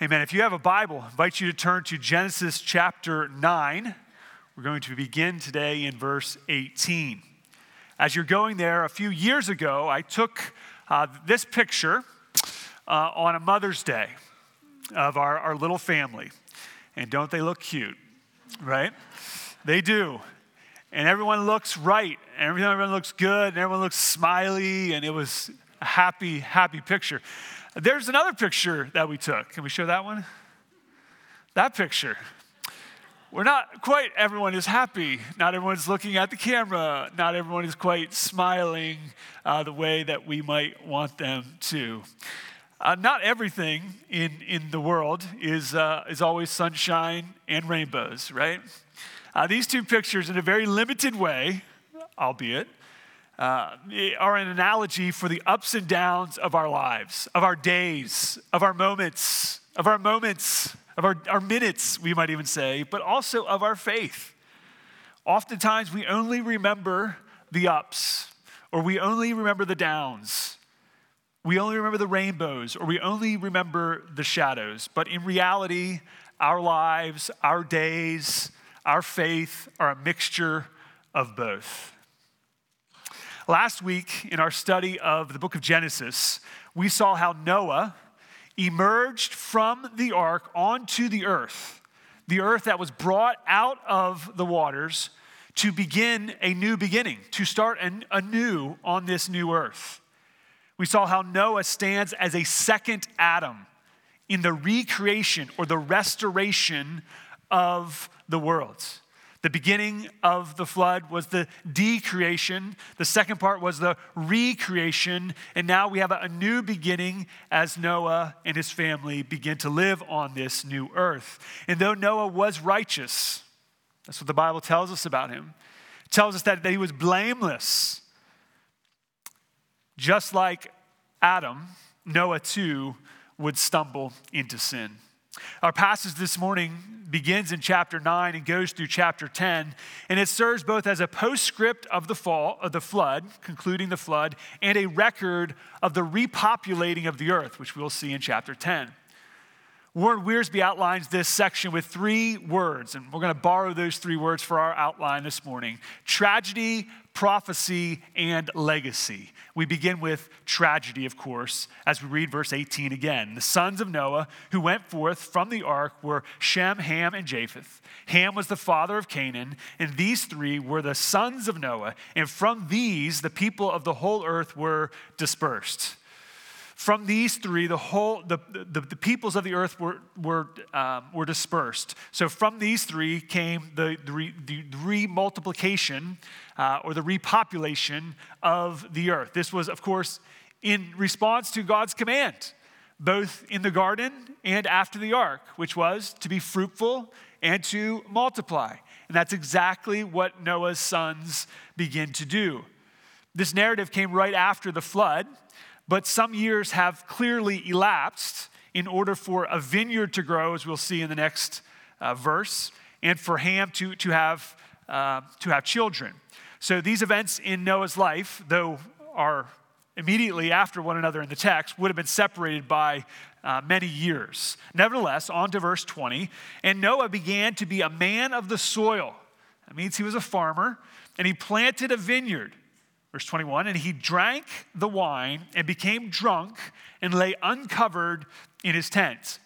Amen. If you have a Bible, I invite you to turn to Genesis chapter 9. We're going to begin today in verse 18. As you're going there, a few years ago, I took uh, this picture uh, on a Mother's Day of our, our little family. And don't they look cute, right? They do. And everyone looks right, and everyone looks good, and everyone looks smiley, and it was a happy, happy picture. There's another picture that we took. Can we show that one? That picture. We're not quite everyone is happy. Not everyone's looking at the camera. Not everyone is quite smiling uh, the way that we might want them to. Uh, not everything in, in the world is, uh, is always sunshine and rainbows, right? Uh, these two pictures, in a very limited way, albeit, uh, are an analogy for the ups and downs of our lives, of our days, of our moments, of our moments, of our, our minutes, we might even say, but also of our faith. Oftentimes, we only remember the ups, or we only remember the downs. We only remember the rainbows, or we only remember the shadows. But in reality, our lives, our days, our faith are a mixture of both. Last week, in our study of the book of Genesis, we saw how Noah emerged from the ark onto the earth, the earth that was brought out of the waters to begin a new beginning, to start anew on this new earth. We saw how Noah stands as a second Adam in the recreation or the restoration of the world. The beginning of the flood was the decreation. The second part was the recreation. And now we have a new beginning as Noah and his family begin to live on this new earth. And though Noah was righteous, that's what the Bible tells us about him. It tells us that, that he was blameless. Just like Adam, Noah too would stumble into sin. Our passage this morning begins in chapter 9 and goes through chapter 10, and it serves both as a postscript of the fall of the flood, concluding the flood, and a record of the repopulating of the earth, which we'll see in chapter 10. Warren Wiersbe outlines this section with three words, and we're going to borrow those three words for our outline this morning tragedy, prophecy, and legacy. We begin with tragedy, of course, as we read verse 18 again. The sons of Noah who went forth from the ark were Shem, Ham, and Japheth. Ham was the father of Canaan, and these three were the sons of Noah, and from these the people of the whole earth were dispersed. From these three, the whole the, the, the peoples of the earth were, were, um, were dispersed. So from these three came the, the, re, the remultiplication uh, or the repopulation of the earth. This was, of course, in response to God's command, both in the garden and after the ark, which was to be fruitful and to multiply. And that's exactly what Noah's sons begin to do. This narrative came right after the flood but some years have clearly elapsed in order for a vineyard to grow, as we'll see in the next uh, verse, and for Ham to, to, have, uh, to have children. So these events in Noah's life, though are immediately after one another in the text, would have been separated by uh, many years. Nevertheless, on to verse 20. And Noah began to be a man of the soil. That means he was a farmer, and he planted a vineyard. Verse 21 And he drank the wine and became drunk and lay uncovered in his tent.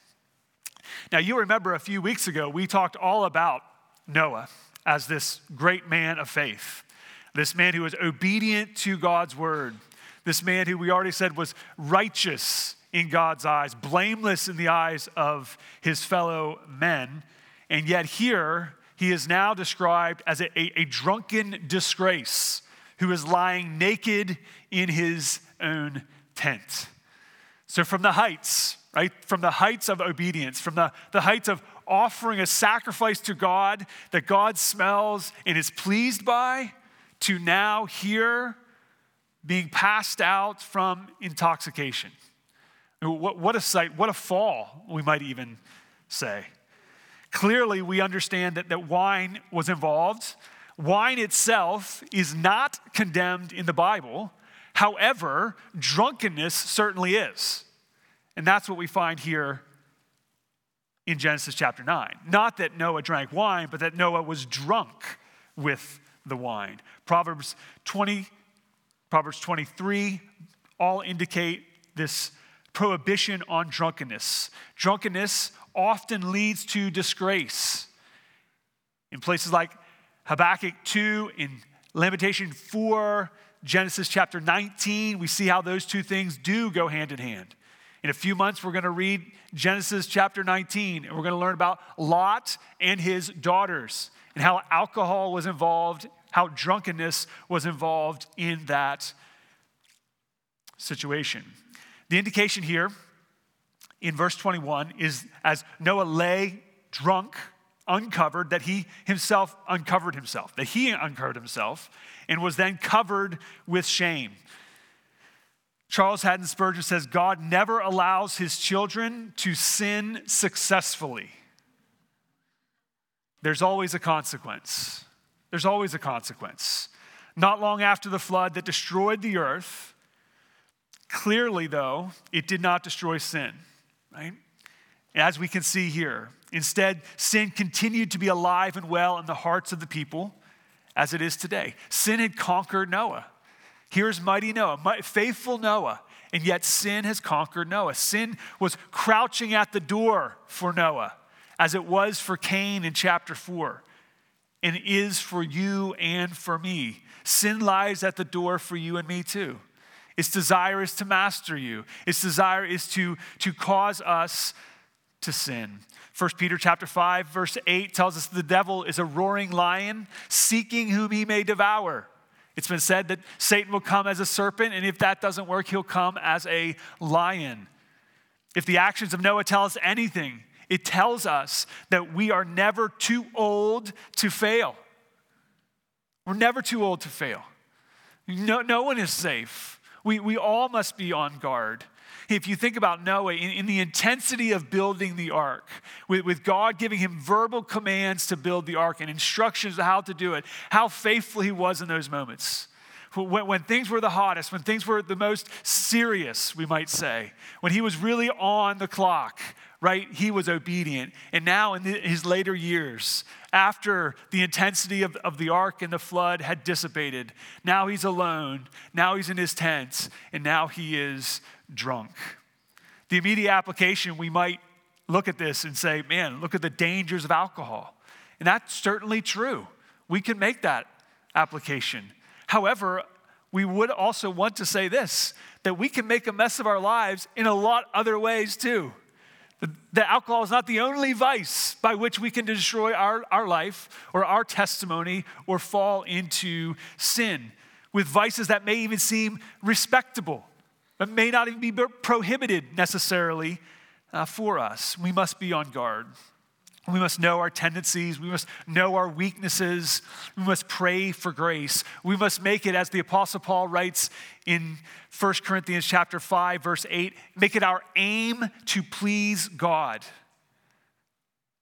Now, you remember a few weeks ago, we talked all about Noah as this great man of faith, this man who was obedient to God's word, this man who we already said was righteous in God's eyes, blameless in the eyes of his fellow men. And yet, here, he is now described as a, a, a drunken disgrace who is lying naked in his own tent. So, from the heights, right, from the heights of obedience, from the, the heights of offering a sacrifice to God that God smells and is pleased by, to now here being passed out from intoxication. What, what a sight, what a fall, we might even say. Clearly, we understand that, that wine was involved. Wine itself is not condemned in the Bible. However, drunkenness certainly is. And that's what we find here in Genesis chapter 9. Not that Noah drank wine, but that Noah was drunk with the wine. Proverbs 20, Proverbs 23 all indicate this prohibition on drunkenness. Drunkenness often leads to disgrace. In places like Habakkuk 2, in Lamentation 4, Genesis chapter 19, we see how those two things do go hand in hand. In a few months, we're going to read Genesis chapter 19, and we're going to learn about Lot and his daughters and how alcohol was involved, how drunkenness was involved in that situation. The indication here in verse 21 is as Noah lay drunk, uncovered, that he himself uncovered himself, that he uncovered himself and was then covered with shame. Charles Haddon Spurgeon says God never allows his children to sin successfully. There's always a consequence. There's always a consequence. Not long after the flood that destroyed the earth, clearly, though, it did not destroy sin, right? As we can see here, instead, sin continued to be alive and well in the hearts of the people as it is today. Sin had conquered Noah. Here's mighty Noah, faithful Noah, and yet sin has conquered Noah. Sin was crouching at the door for Noah, as it was for Cain in chapter 4, and is for you and for me. Sin lies at the door for you and me too. Its desire is to master you. Its desire is to, to cause us to sin. 1 Peter chapter 5 verse 8 tells us the devil is a roaring lion seeking whom he may devour. It's been said that Satan will come as a serpent, and if that doesn't work, he'll come as a lion. If the actions of Noah tell us anything, it tells us that we are never too old to fail. We're never too old to fail. No, no one is safe. We, we all must be on guard. If you think about Noah, in, in the intensity of building the ark, with, with God giving him verbal commands to build the ark and instructions of how to do it, how faithful he was in those moments. When, when, things were the hottest, when things were the most serious, we might say, when he was really on the clock, right? He was obedient. And now, in the, his later years, after the intensity of, of the ark and the flood had dissipated, now he's alone. Now he's in his tent, and now he is drunk. The immediate application, we might look at this and say, man, look at the dangers of alcohol. And that's certainly true. We can make that application. However, we would also want to say this that we can make a mess of our lives in a lot other ways too. The, alcohol is not the only vice by which we can destroy our, our life or our testimony or fall into sin with vices that may even seem respectable. It may not even be prohibited necessarily uh, for us. We must be on guard. We must know our tendencies. We must know our weaknesses. We must pray for grace. We must make it, as the Apostle Paul writes in 1 Corinthians chapter 5, verse 8, make it our aim to please God.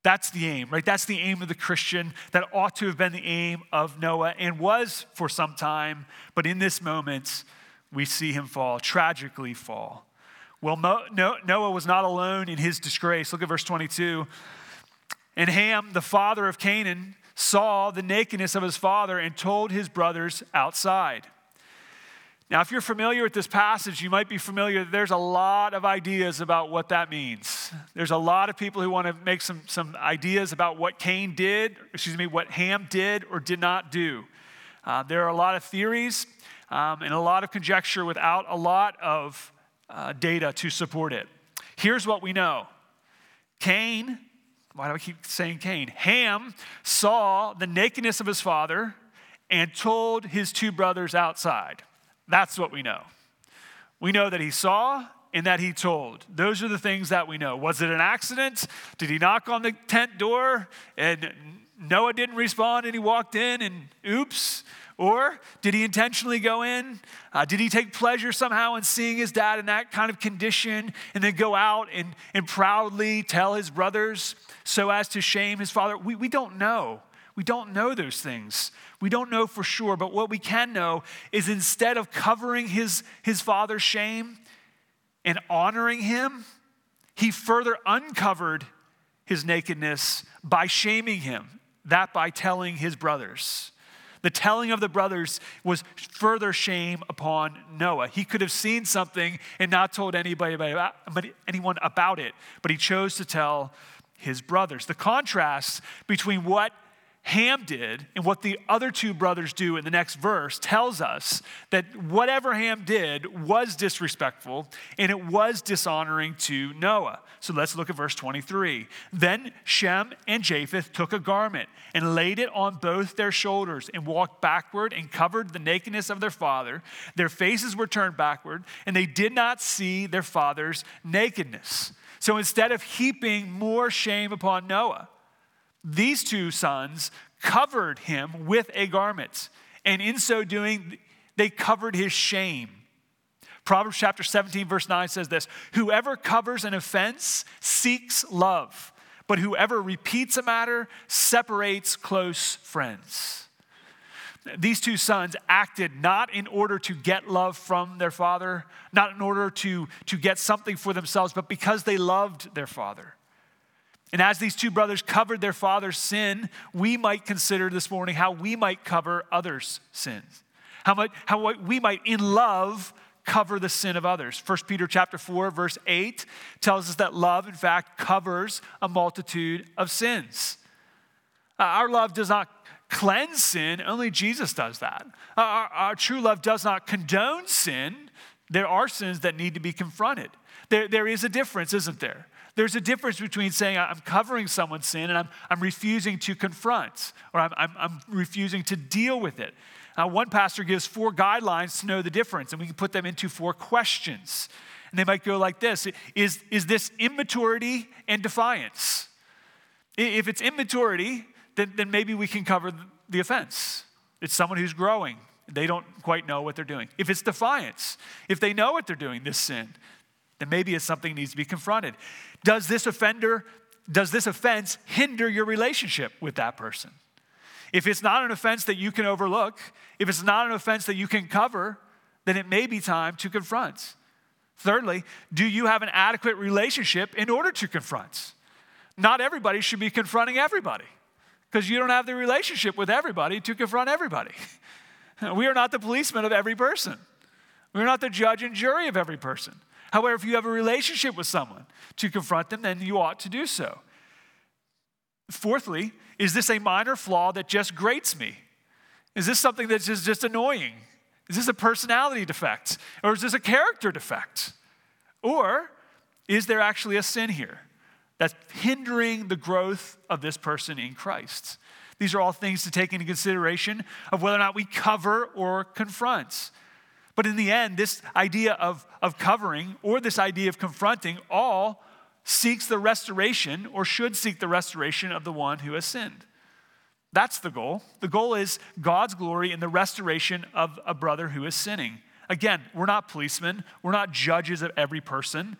That's the aim, right? That's the aim of the Christian. That ought to have been the aim of Noah and was for some time. But in this moment, we see him fall, tragically fall. Well, Noah was not alone in his disgrace. Look at verse 22. And Ham, the father of Canaan, saw the nakedness of his father and told his brothers outside. Now, if you're familiar with this passage, you might be familiar there's a lot of ideas about what that means. There's a lot of people who want to make some, some ideas about what Cain did, excuse me, what Ham did or did not do. Uh, there are a lot of theories um, and a lot of conjecture without a lot of uh, data to support it. Here's what we know Cain, why do I keep saying Cain? Ham saw the nakedness of his father and told his two brothers outside. That's what we know. We know that he saw and that he told. Those are the things that we know. Was it an accident? Did he knock on the tent door and Noah didn't respond and he walked in and oops? Or did he intentionally go in? Uh, did he take pleasure somehow in seeing his dad in that kind of condition and then go out and, and proudly tell his brothers so as to shame his father? We, we don't know. We don't know those things. We don't know for sure. But what we can know is instead of covering his, his father's shame and honoring him, he further uncovered his nakedness by shaming him, that by telling his brothers. The telling of the brothers was further shame upon Noah. He could have seen something and not told anybody about, anyone about it, but he chose to tell his brothers. The contrast between what Ham did and what the other two brothers do in the next verse tells us that whatever Ham did was disrespectful and it was dishonoring to Noah. So let's look at verse 23. Then Shem and Japheth took a garment and laid it on both their shoulders and walked backward and covered the nakedness of their father. Their faces were turned backward and they did not see their father's nakedness. So instead of heaping more shame upon Noah, these two sons covered him with a garment, and in so doing, they covered his shame. Proverbs chapter 17, verse 9 says this Whoever covers an offense seeks love, but whoever repeats a matter separates close friends. These two sons acted not in order to get love from their father, not in order to, to get something for themselves, but because they loved their father. And as these two brothers covered their father's sin, we might consider this morning how we might cover others' sins. How, much, how we might, in love, cover the sin of others. 1 Peter chapter 4, verse 8 tells us that love, in fact, covers a multitude of sins. Uh, our love does not cleanse sin, only Jesus does that. Uh, our, our true love does not condone sin. There are sins that need to be confronted. There, there is a difference, isn't there? There's a difference between saying I'm covering someone's sin and I'm, I'm refusing to confront or I'm, I'm, I'm refusing to deal with it. Uh, one pastor gives four guidelines to know the difference, and we can put them into four questions. And they might go like this Is, is this immaturity and defiance? If it's immaturity, then, then maybe we can cover the offense. It's someone who's growing. They don't quite know what they're doing. If it's defiance, if they know what they're doing, this sin, then maybe it's something that needs to be confronted. Does this offender, does this offense hinder your relationship with that person? If it's not an offense that you can overlook, if it's not an offense that you can cover, then it may be time to confront. Thirdly, do you have an adequate relationship in order to confront? Not everybody should be confronting everybody because you don't have the relationship with everybody to confront everybody. We are not the policeman of every person. We're not the judge and jury of every person. However, if you have a relationship with someone to confront them, then you ought to do so. Fourthly, is this a minor flaw that just grates me? Is this something that's just, just annoying? Is this a personality defect? Or is this a character defect? Or is there actually a sin here that's hindering the growth of this person in Christ? These are all things to take into consideration of whether or not we cover or confront. But in the end, this idea of, of covering or this idea of confronting all seeks the restoration or should seek the restoration of the one who has sinned. That's the goal. The goal is God's glory in the restoration of a brother who is sinning. Again, we're not policemen, we're not judges of every person.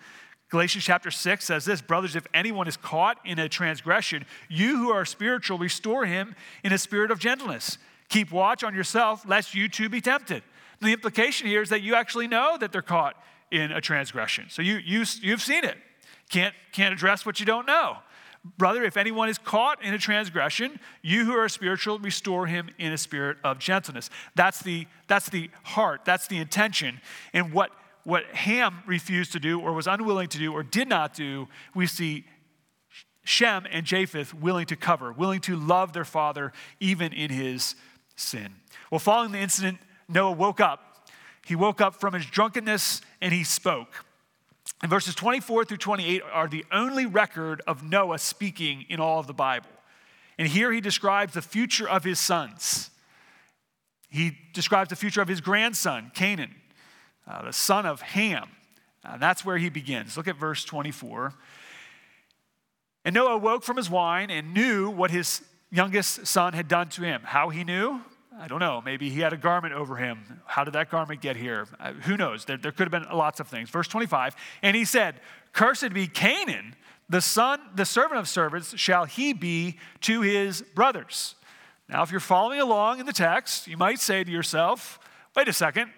Galatians chapter 6 says this Brothers, if anyone is caught in a transgression, you who are spiritual, restore him in a spirit of gentleness. Keep watch on yourself, lest you too be tempted. The implication here is that you actually know that they're caught in a transgression. So you, you, you've seen it. Can't, can't address what you don't know. Brother, if anyone is caught in a transgression, you who are spiritual, restore him in a spirit of gentleness. That's the, that's the heart, that's the intention. And what, what Ham refused to do, or was unwilling to do, or did not do, we see Shem and Japheth willing to cover, willing to love their father even in his sin. Well, following the incident Noah woke up. He woke up from his drunkenness and he spoke. And verses 24 through 28 are the only record of Noah speaking in all of the Bible. And here he describes the future of his sons. He describes the future of his grandson, Canaan, uh, the son of Ham. Uh, that's where he begins. Look at verse 24. And Noah awoke from his wine and knew what his youngest son had done to him. How he knew? I don't know. Maybe he had a garment over him. How did that garment get here? Uh, who knows? There, there could have been lots of things. Verse 25, and he said, Cursed be Canaan, the son, the servant of servants, shall he be to his brothers. Now, if you're following along in the text, you might say to yourself, wait a second,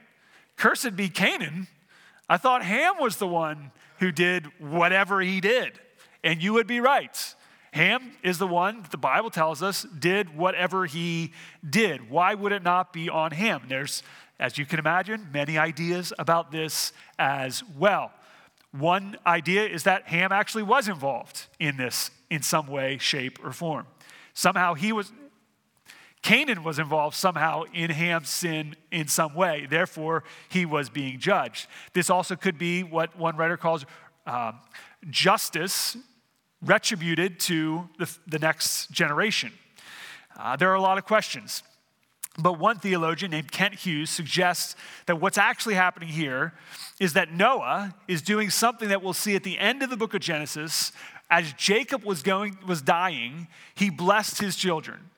cursed be Canaan. I thought Ham was the one who did whatever he did. And you would be right. Ham is the one the Bible tells us did whatever he did. Why would it not be on Ham? There's, as you can imagine, many ideas about this as well. One idea is that Ham actually was involved in this in some way, shape, or form. Somehow he was, Canaan was involved somehow in Ham's sin in some way. Therefore, he was being judged. This also could be what one writer calls uh, justice retributed to the, the next generation. Uh, there are a lot of questions. But one theologian named Kent Hughes suggests that what's actually happening here is that Noah is doing something that we'll see at the end of the book of Genesis. As Jacob was going was dying, he blessed his children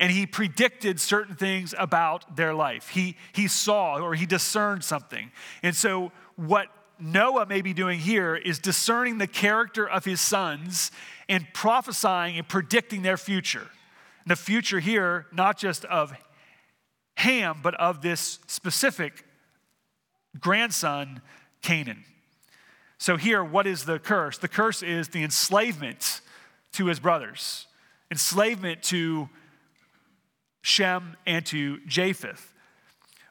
and he predicted certain things about their life. He, he saw or he discerned something. And so, what Noah may be doing here is discerning the character of his sons and prophesying and predicting their future. the future here, not just of Ham, but of this specific grandson, Canaan. So, here, what is the curse? The curse is the enslavement to his brothers, enslavement to Shem and to Japheth,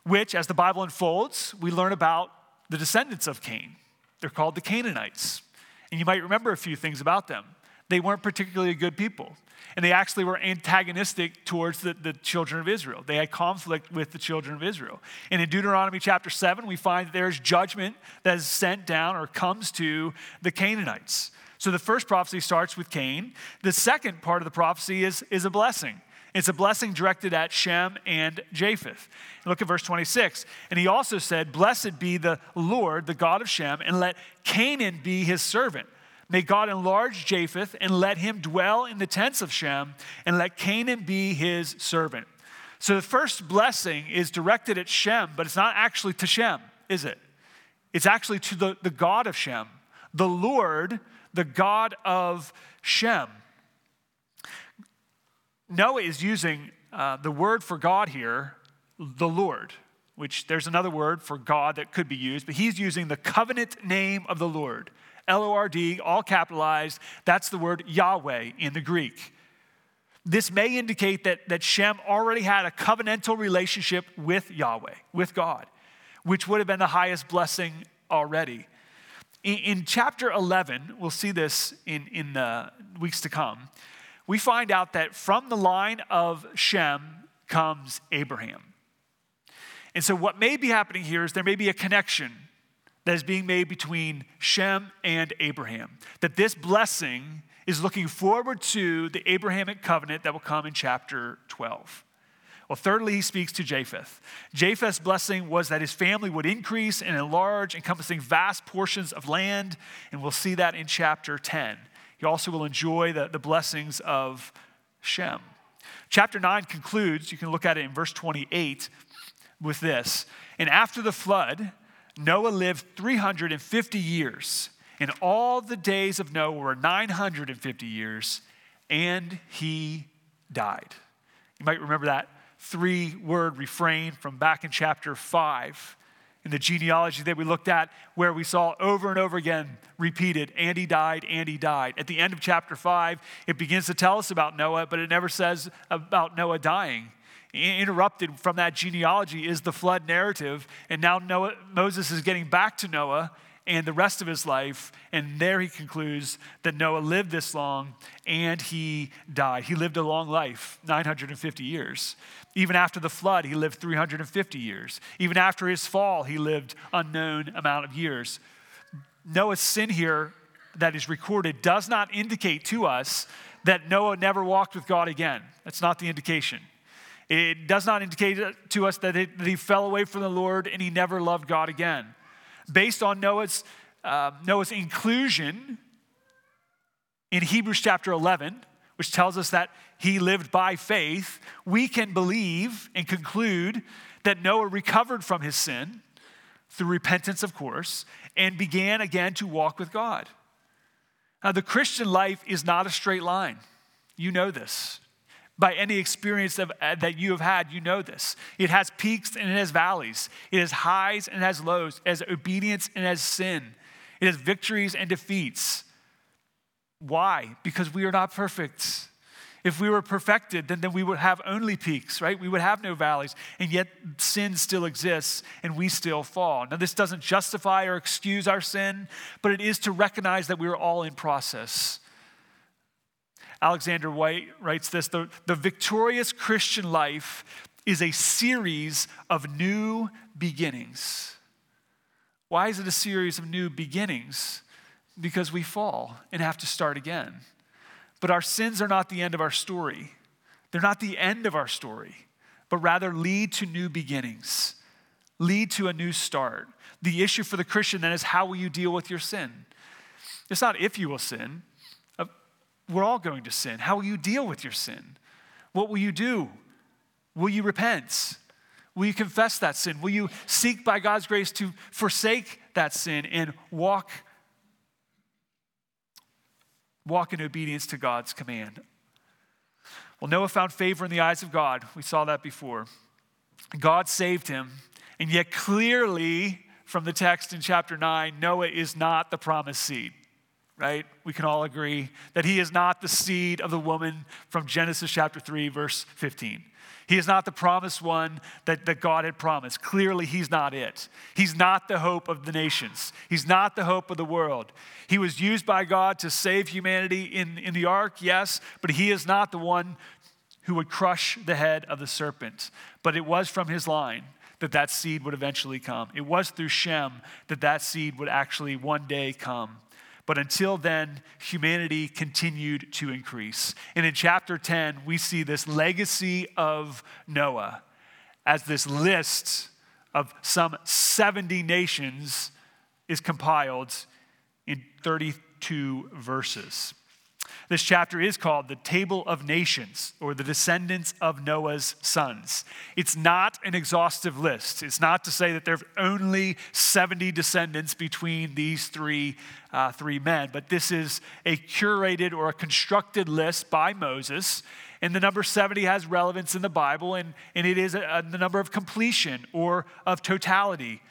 which, as the Bible unfolds, we learn about the descendants of Cain. They're called the Canaanites. And you might remember a few things about them. They weren't particularly good people. And they actually were antagonistic towards the, the children of Israel. They had conflict with the children of Israel. And in Deuteronomy chapter 7, we find that there's judgment that is sent down or comes to the Canaanites. So the first prophecy starts with Cain. The second part of the prophecy is, is a blessing. It's a blessing directed at Shem and Japheth. Look at verse 26. And he also said, Blessed be the Lord, the God of Shem, and let Canaan be his servant. May God enlarge Japheth and let him dwell in the tents of Shem, and let Canaan be his servant. So the first blessing is directed at Shem, but it's not actually to Shem, is it? It's actually to the, the God of Shem, the Lord, the God of Shem. Noah is using uh, the word for God here, the Lord, which there's another word for God that could be used, but he's using the covenant name of the Lord. L O R D, all capitalized. That's the word Yahweh in the Greek. This may indicate that, that Shem already had a covenantal relationship with Yahweh, with God, which would have been the highest blessing already. In, in chapter 11, we'll see this in, in the weeks to come we find out that from the line of Shem comes Abraham. And so, what may be happening here is there may be a connection that is being made between Shem and Abraham. That this blessing is looking forward to the Abrahamic covenant that will come in chapter 12. Well, thirdly, he speaks to Japheth. Japheth's blessing was that his family would increase and enlarge, encompassing vast portions of land, and we'll see that in chapter 10. He also will enjoy the, the blessings of Shem. Chapter 9 concludes, you can look at it in verse 28 with this. And after the flood, Noah lived 350 years, and all the days of Noah were 950 years, and he died. You might remember that three word refrain from back in chapter 5 in the genealogy that we looked at, where we saw over and over again repeated, and he died, and he died. At the end of chapter 5, it begins to tell us about Noah, but it never says about Noah dying. Interrupted from that genealogy is the flood narrative, and now Noah, Moses is getting back to Noah and the rest of his life. And there he concludes that Noah lived this long and he died. He lived a long life, 950 years. Even after the flood, he lived 350 years. Even after his fall, he lived unknown amount of years. Noah's sin here that is recorded does not indicate to us that Noah never walked with God again. That's not the indication. It does not indicate to us that, he fell away from the Lord and he never loved God again. Based on Noah's, uh, Noah's inclusion in Hebrews chapter 11, which tells us that he lived by faith, we can believe and conclude that Noah recovered from his sin through repentance, of course, and began again to walk with God. Now, the Christian life is not a straight line. You know this. By any experience of, uh, that you have had, you know this. It has peaks and it has valleys. It has highs and it has lows. It has obedience and it has sin. It has victories and defeats. Why? Because we are not perfect. If we were perfected, then, then we would have only peaks, right? We would have no valleys. And yet sin still exists and we still fall. Now, this doesn't justify or excuse our sin, but it is to recognize that we are all in process. Alexander Whyte writes this the, the victorious Christian life is a series of new beginnings. Why is it a series of new beginnings? Because we fall and have to start again. But our sins are not the end of our story. They're not the end of our story, but rather lead to new beginnings, lead to a new start. The issue for the Christian then is how will you deal with your sin? It's not if you will sin. We're all going to sin. How will you deal with your sin? What will you do? Will you repent? Will you confess that sin? Will you seek by God's grace to forsake that sin and walk walk in obedience to God's command. Well, Noah found favor in the eyes of God. We saw that before. God saved him, and yet clearly from the text in chapter 9, Noah is not the promised seed, right? We can all agree that he is not the seed of the woman from Genesis chapter 3, verse 15. He is not the promised one that, that God had promised. Clearly, he's not it. He's not the hope of the nations, he's not the hope of the world. He was used by God to save humanity in, in the ark, yes, but he is not the one who would crush the head of the serpent. But it was from his line that that seed would eventually come. It was through Shem that that seed would actually one day come. But until then, humanity continued to increase. And in chapter 10, we see this legacy of Noah as this list of some 70 nations is compiled in 32 verses. This chapter is called the Table of Nations or the Descendants of Noah's Sons. It's not an exhaustive list. It's not to say that there are only 70 descendants between these three, uh, three men, but this is a curated or a constructed list by Moses. And the number 70 has relevance in the Bible, and, and it is a, a, the number of completion or of totality.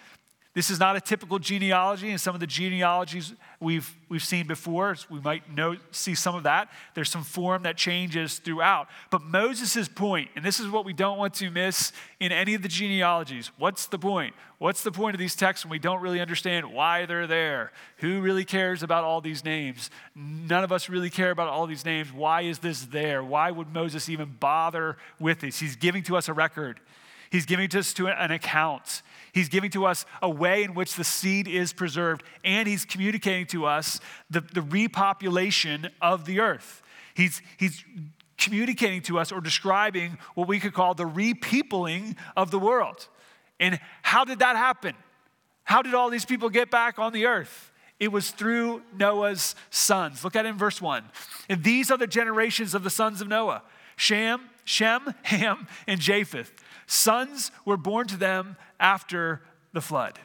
This is not a typical genealogy, and some of the genealogies we've, we've seen before, we might know, see some of that. There's some form that changes throughout. But Moses' point, and this is what we don't want to miss in any of the genealogies what's the point? What's the point of these texts when we don't really understand why they're there? Who really cares about all these names? None of us really care about all these names. Why is this there? Why would Moses even bother with this? He's giving to us a record. He's giving to us to an account. He's giving to us a way in which the seed is preserved, and he's communicating to us the, the repopulation of the earth. He's, he's communicating to us or describing what we could call the repeopling of the world. And how did that happen? How did all these people get back on the earth? It was through Noah's sons. Look at it in verse 1. And these are the generations of the sons of Noah Shem, Shem, Ham, and Japheth. Sons were born to them after the flood.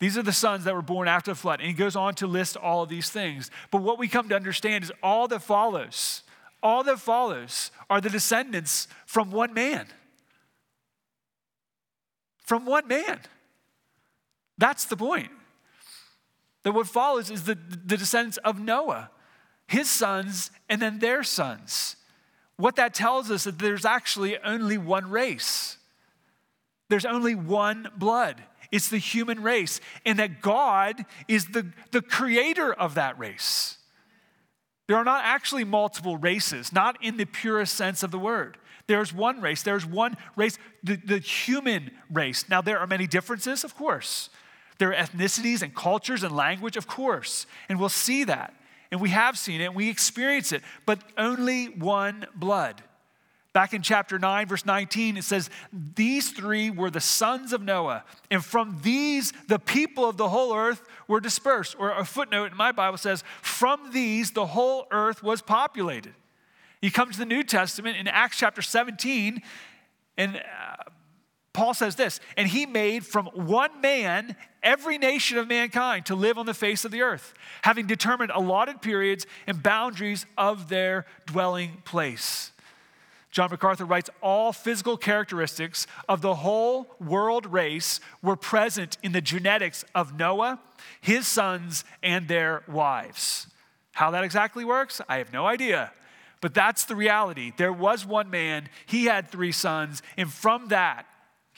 These are the sons that were born after the flood. And he goes on to list all of these things. But what we come to understand is all that follows, all that follows are the descendants from one man. From one man. That's the point. That what follows is the, the descendants of Noah, his sons, and then their sons. What that tells us is that there's actually only one race. There's only one blood. It's the human race, and that God is the, the creator of that race. There are not actually multiple races, not in the purest sense of the word. There's one race, there's one race, the, the human race. Now, there are many differences, of course. There are ethnicities and cultures and language, of course, and we'll see that. And we have seen it, and we experience it, but only one blood. Back in chapter 9, verse 19, it says, These three were the sons of Noah, and from these the people of the whole earth were dispersed. Or a footnote in my Bible says, From these the whole earth was populated. You come to the New Testament in Acts chapter 17, and uh, Paul says this, and he made from one man every nation of mankind to live on the face of the earth, having determined allotted periods and boundaries of their dwelling place. John MacArthur writes all physical characteristics of the whole world race were present in the genetics of Noah, his sons, and their wives. How that exactly works, I have no idea. But that's the reality. There was one man, he had three sons, and from that,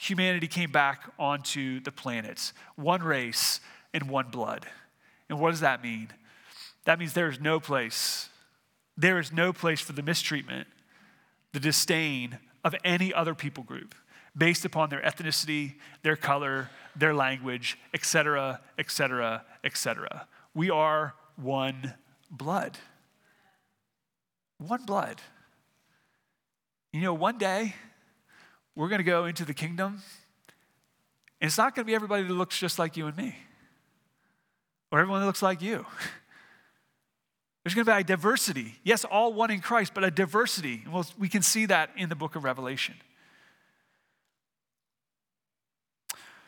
humanity came back onto the planets. One race and one blood. And what does that mean? That means there is no place, there is no place for the mistreatment, the disdain of any other people group based upon their ethnicity, their color, their language, etc., etc., etc. We are one blood. One blood. You know, one day we're going to go into the kingdom, and it's not going to be everybody that looks just like you and me, or everyone that looks like you. There's going to be a diversity. Yes, all one in Christ, but a diversity. Well, we can see that in the book of Revelation.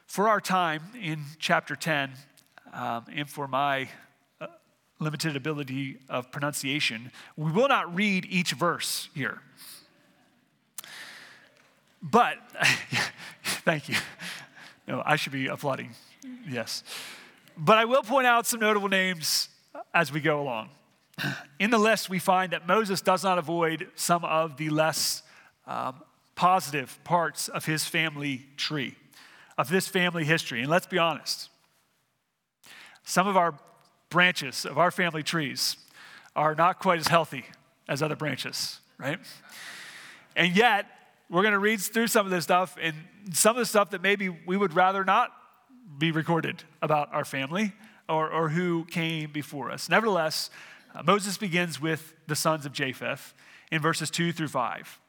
For our time in chapter 10, um, and for my uh, limited ability of pronunciation, we will not read each verse here. But, thank you. No, I should be applauding. Yes. But I will point out some notable names as we go along. In the list, we find that Moses does not avoid some of the less um, positive parts of his family tree of this family history. And let's be honest, some of our branches of our family trees are not quite as healthy as other branches, right? And yet, we're going to read through some of this stuff and some of the stuff that maybe we would rather not be recorded about our family or, or who came before us. Nevertheless, uh, Moses begins with the sons of Japheth in verses 2 through 5.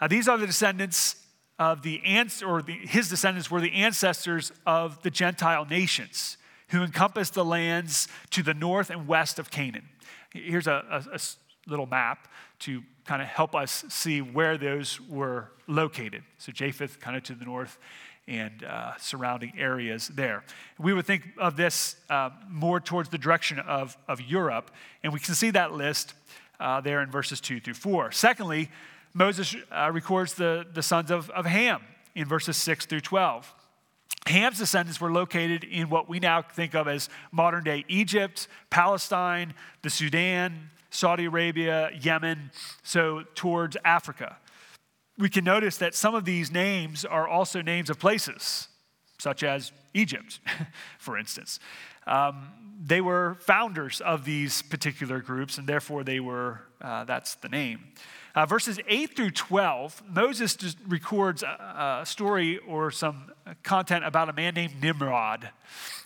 Now, these are the descendants of the ants, or the, his descendants were the ancestors of the Gentile nations who encompassed the lands to the north and west of Canaan. Here's a, a, a little map to kind of help us see where those were located. So Japheth, kind of to the north, and uh, surrounding areas there. We would think of this uh, more towards the direction of, of Europe, and we can see that list uh, there in verses 2 through 4. Secondly, Moses uh, records the, the sons of, of Ham in verses 6 through 12. Ham's descendants were located in what we now think of as modern day Egypt, Palestine, the Sudan, Saudi Arabia, Yemen, so towards Africa. We can notice that some of these names are also names of places, such as Egypt, for instance. Um, they were founders of these particular groups, and therefore they were, uh, that's the name. Uh, verses 8 through 12, Moses records a, a, story or some content about a man named Nimrod.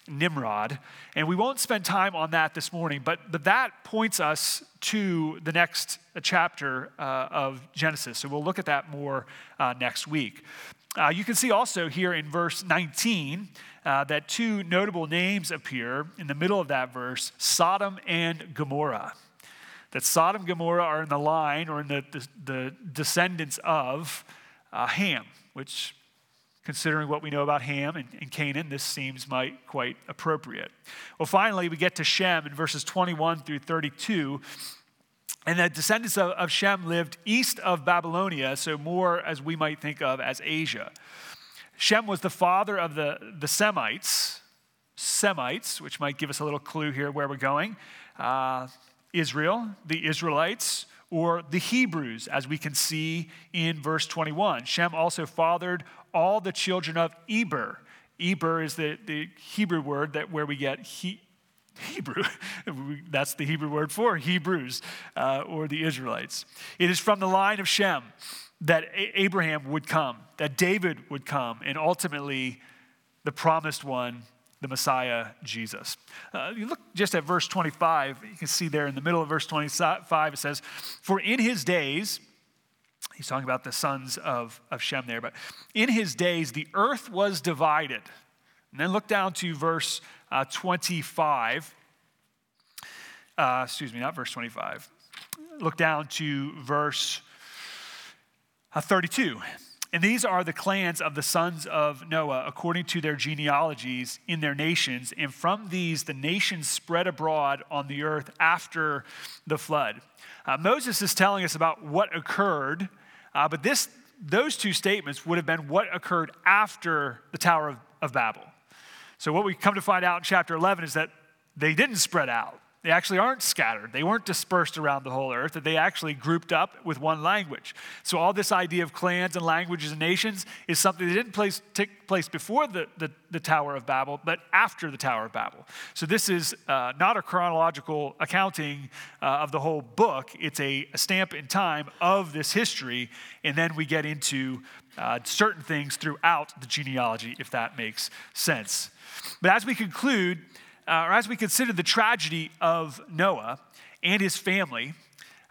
Nimrod. And we won't spend time on that this morning, but, but that points us to the next chapter uh, of Genesis. So we'll look at that more uh, next week. Uh, you can see also here in verse 19 uh, that two notable names appear in the middle of that verse Sodom and Gomorrah that Sodom and Gomorrah are in the line or in the, the, the descendants of uh, Ham, which, considering what we know about Ham and, and Canaan, this seems might quite appropriate. Well, finally, we get to Shem in verses 21 through 32. And the descendants of, of Shem lived east of Babylonia, so more as we might think of as Asia. Shem was the father of the, the Semites, Semites, which might give us a little clue here where we're going. Uh, Israel, the Israelites, or the Hebrews, as we can see in verse 21. Shem also fathered all the children of Eber. Eber is the, the Hebrew word that where we get he, Hebrew. That's the Hebrew word for Hebrews uh, or the Israelites. It is from the line of Shem that Abraham would come, that David would come, and ultimately the promised one the Messiah, Jesus. Uh, you look just at verse 25, you can see there in the middle of verse 25, it says, For in his days, he's talking about the sons of, of Shem there, but in his days the earth was divided. And then look down to verse uh, 25. Uh, excuse me, not verse 25. Look down to verse uh, 32. And these are the clans of the sons of Noah according to their genealogies in their nations. And from these, the nations spread abroad on the earth after the flood. Uh, Moses is telling us about what occurred, uh, but this, those two statements would have been what occurred after the Tower of, of Babel. So, what we come to find out in chapter 11 is that they didn't spread out. They actually aren't scattered. They weren't dispersed around the whole earth, that they actually grouped up with one language. So, all this idea of clans and languages and nations is something that didn't place, take place before the, the, the, Tower of Babel, but after the Tower of Babel. So, this is uh, not a chronological accounting uh, of the whole book, it's a, a, stamp in time of this history. And then we get into uh, certain things throughout the genealogy, if that makes sense. But as we conclude, uh, or as we consider the tragedy of Noah and his family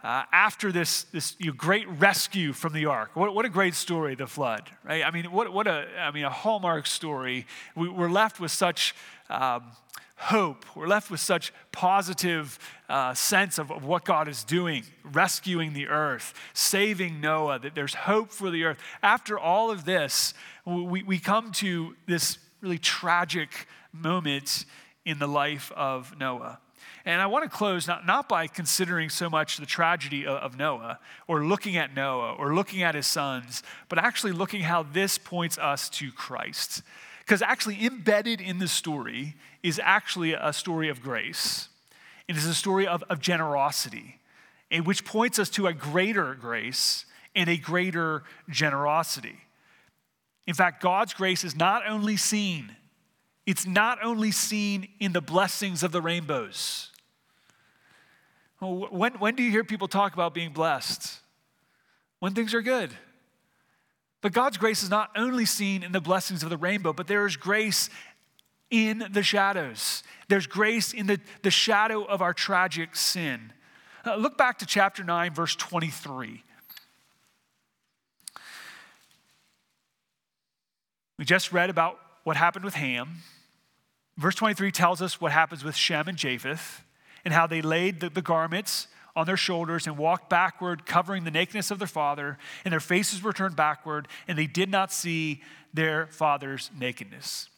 uh, after this, this you know, great rescue from the ark. What, what a great story, the flood, right? I mean, what, what a, I mean, a hallmark story. We, are left with such um, hope. We're left with such positive uh, sense of, of what God is doing, rescuing the earth, saving Noah, that there's hope for the earth. After all of this, we, we come to this really tragic moment in the life of Noah. And I want to close not, not by considering so much the tragedy of, of Noah or looking at Noah or looking at his sons, but actually looking how this points us to Christ. Because actually, embedded in the story is actually a story of grace. It is a story of, of generosity, and which points us to a greater grace and a greater generosity. In fact, God's grace is not only seen it's not only seen in the blessings of the rainbows. When, when do you hear people talk about being blessed? When things are good. But God's grace is not only seen in the blessings of the rainbow, but there is grace in the shadows. There's grace in the, the shadow of our tragic sin. Uh, look back to chapter 9, verse 23. We just read about what happened with Ham. Verse 23 tells us what happens with Shem and Japheth and how they laid the, the, garments on their shoulders and walked backward, covering the nakedness of their father, and their faces were turned backward, and they did not see their father's nakedness.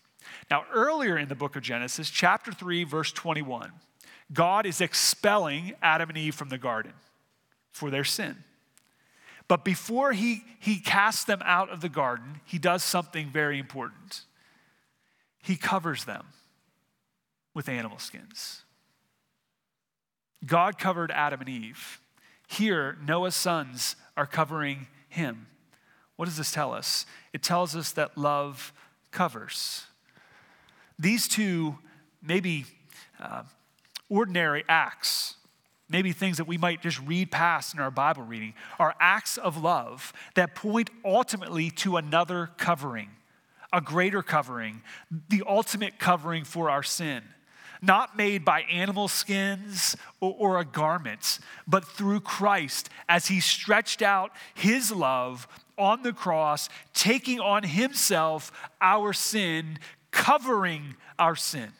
Now, earlier in the book of Genesis, chapter 3, verse 21, God is expelling Adam and Eve from the garden for their sin. But before he, he casts them out of the garden, he does something very important. He covers them with animal skins. God covered Adam and Eve. Here, Noah's sons are covering him. What does this tell us? It tells us that love covers. These two, maybe uh, ordinary acts, maybe things that we might just read past in our Bible reading, are acts of love that point ultimately to another covering, a greater covering, the ultimate covering for our sin not made by animal skins or, or, a garment, but through Christ as he stretched out his love on the cross, taking on himself our sin, covering our sin.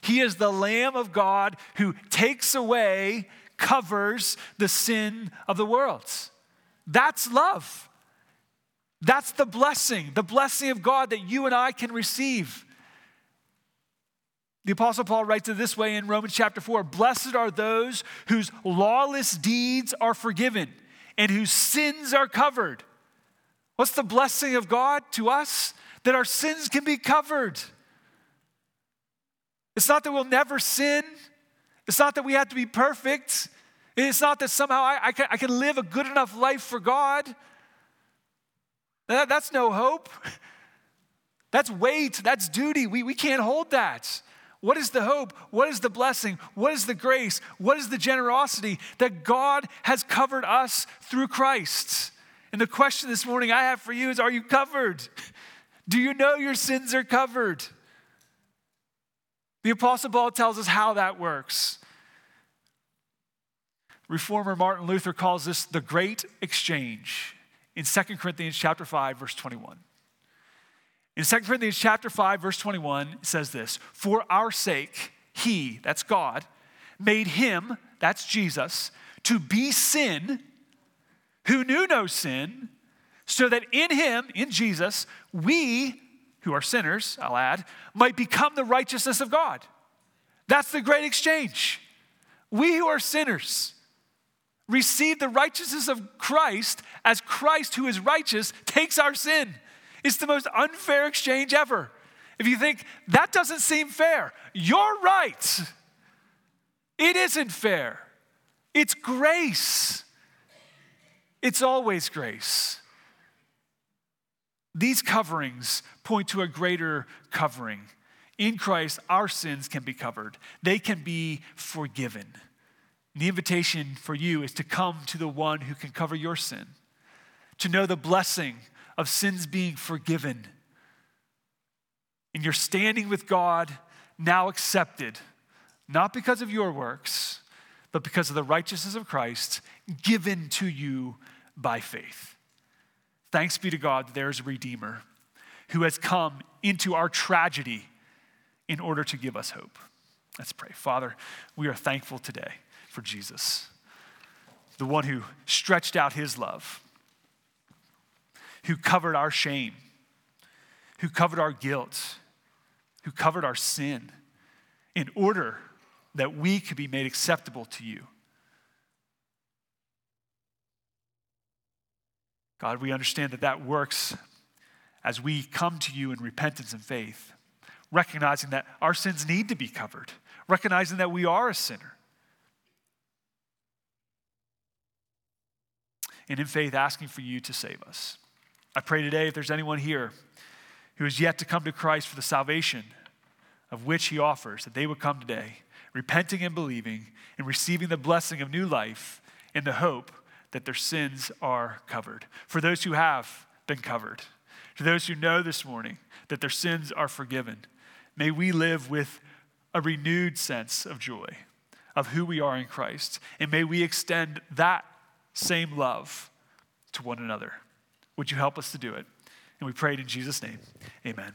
He is the Lamb of God who takes away, covers the sin of the world. That's love. That's the blessing, the blessing of God that you and I can receive. The Apostle Paul writes it this way in Romans chapter 4 Blessed are those whose lawless deeds are forgiven and whose sins are covered. What's the blessing of God to us? That our sins can be covered. It's not that we'll never sin, it's not that we have to be perfect, it's not that somehow I, I, can, I can, live a good enough life for God. That, that's no hope. That's weight, that's duty. We, we can't hold that. What is the hope? What is the blessing? What is the grace? What is the generosity that God has covered us through Christ? And the question this morning I have for you is Are you covered? Do you know your sins are covered? The Apostle Paul tells us how that works. Reformer Martin Luther calls this the great exchange in 2 Corinthians chapter 5 verse 21. In 2 Corinthians chapter 5, verse 21, it says this For our sake, he, that's God, made him, that's Jesus, to be sin who knew no sin, so that in him, in Jesus, we, who are sinners, I'll add, might become the righteousness of God. That's the great exchange. We who are sinners receive the righteousness of Christ as Christ, who is righteous, takes our sin. It's the most unfair exchange ever. If you think that doesn't seem fair, you're right. It isn't fair. It's grace. It's always grace. These coverings point to a greater covering. In Christ, our sins can be covered, they can be forgiven. The invitation for you is to come to the one who can cover your sin, to know the blessing of sins being forgiven. And you're standing with God now accepted, not because of your works, but because of the righteousness of Christ given to you by faith. Thanks be to God there is a Redeemer who has come into our tragedy in order to give us hope. Let's pray. Father, we are thankful today for Jesus, the one who stretched out his love, who covered our shame, who covered our guilt, who covered our sin in order that we could be made acceptable to you. God, we understand that that works as we come to you in repentance and faith, recognizing that our sins need to be covered, recognizing that we are a sinner. And in faith, asking for you to save us. I pray today if there's anyone here who has yet to come to Christ for the salvation of which he offers, that they would come today, repenting and believing and receiving the blessing of new life in the hope that their sins are covered. For those who have been covered, to those who know this morning that their sins are forgiven, may we live with a renewed sense of joy of who we are in Christ. And may we extend that same love to one another. Would you help us to do it? And we pray in Jesus' name. Amen.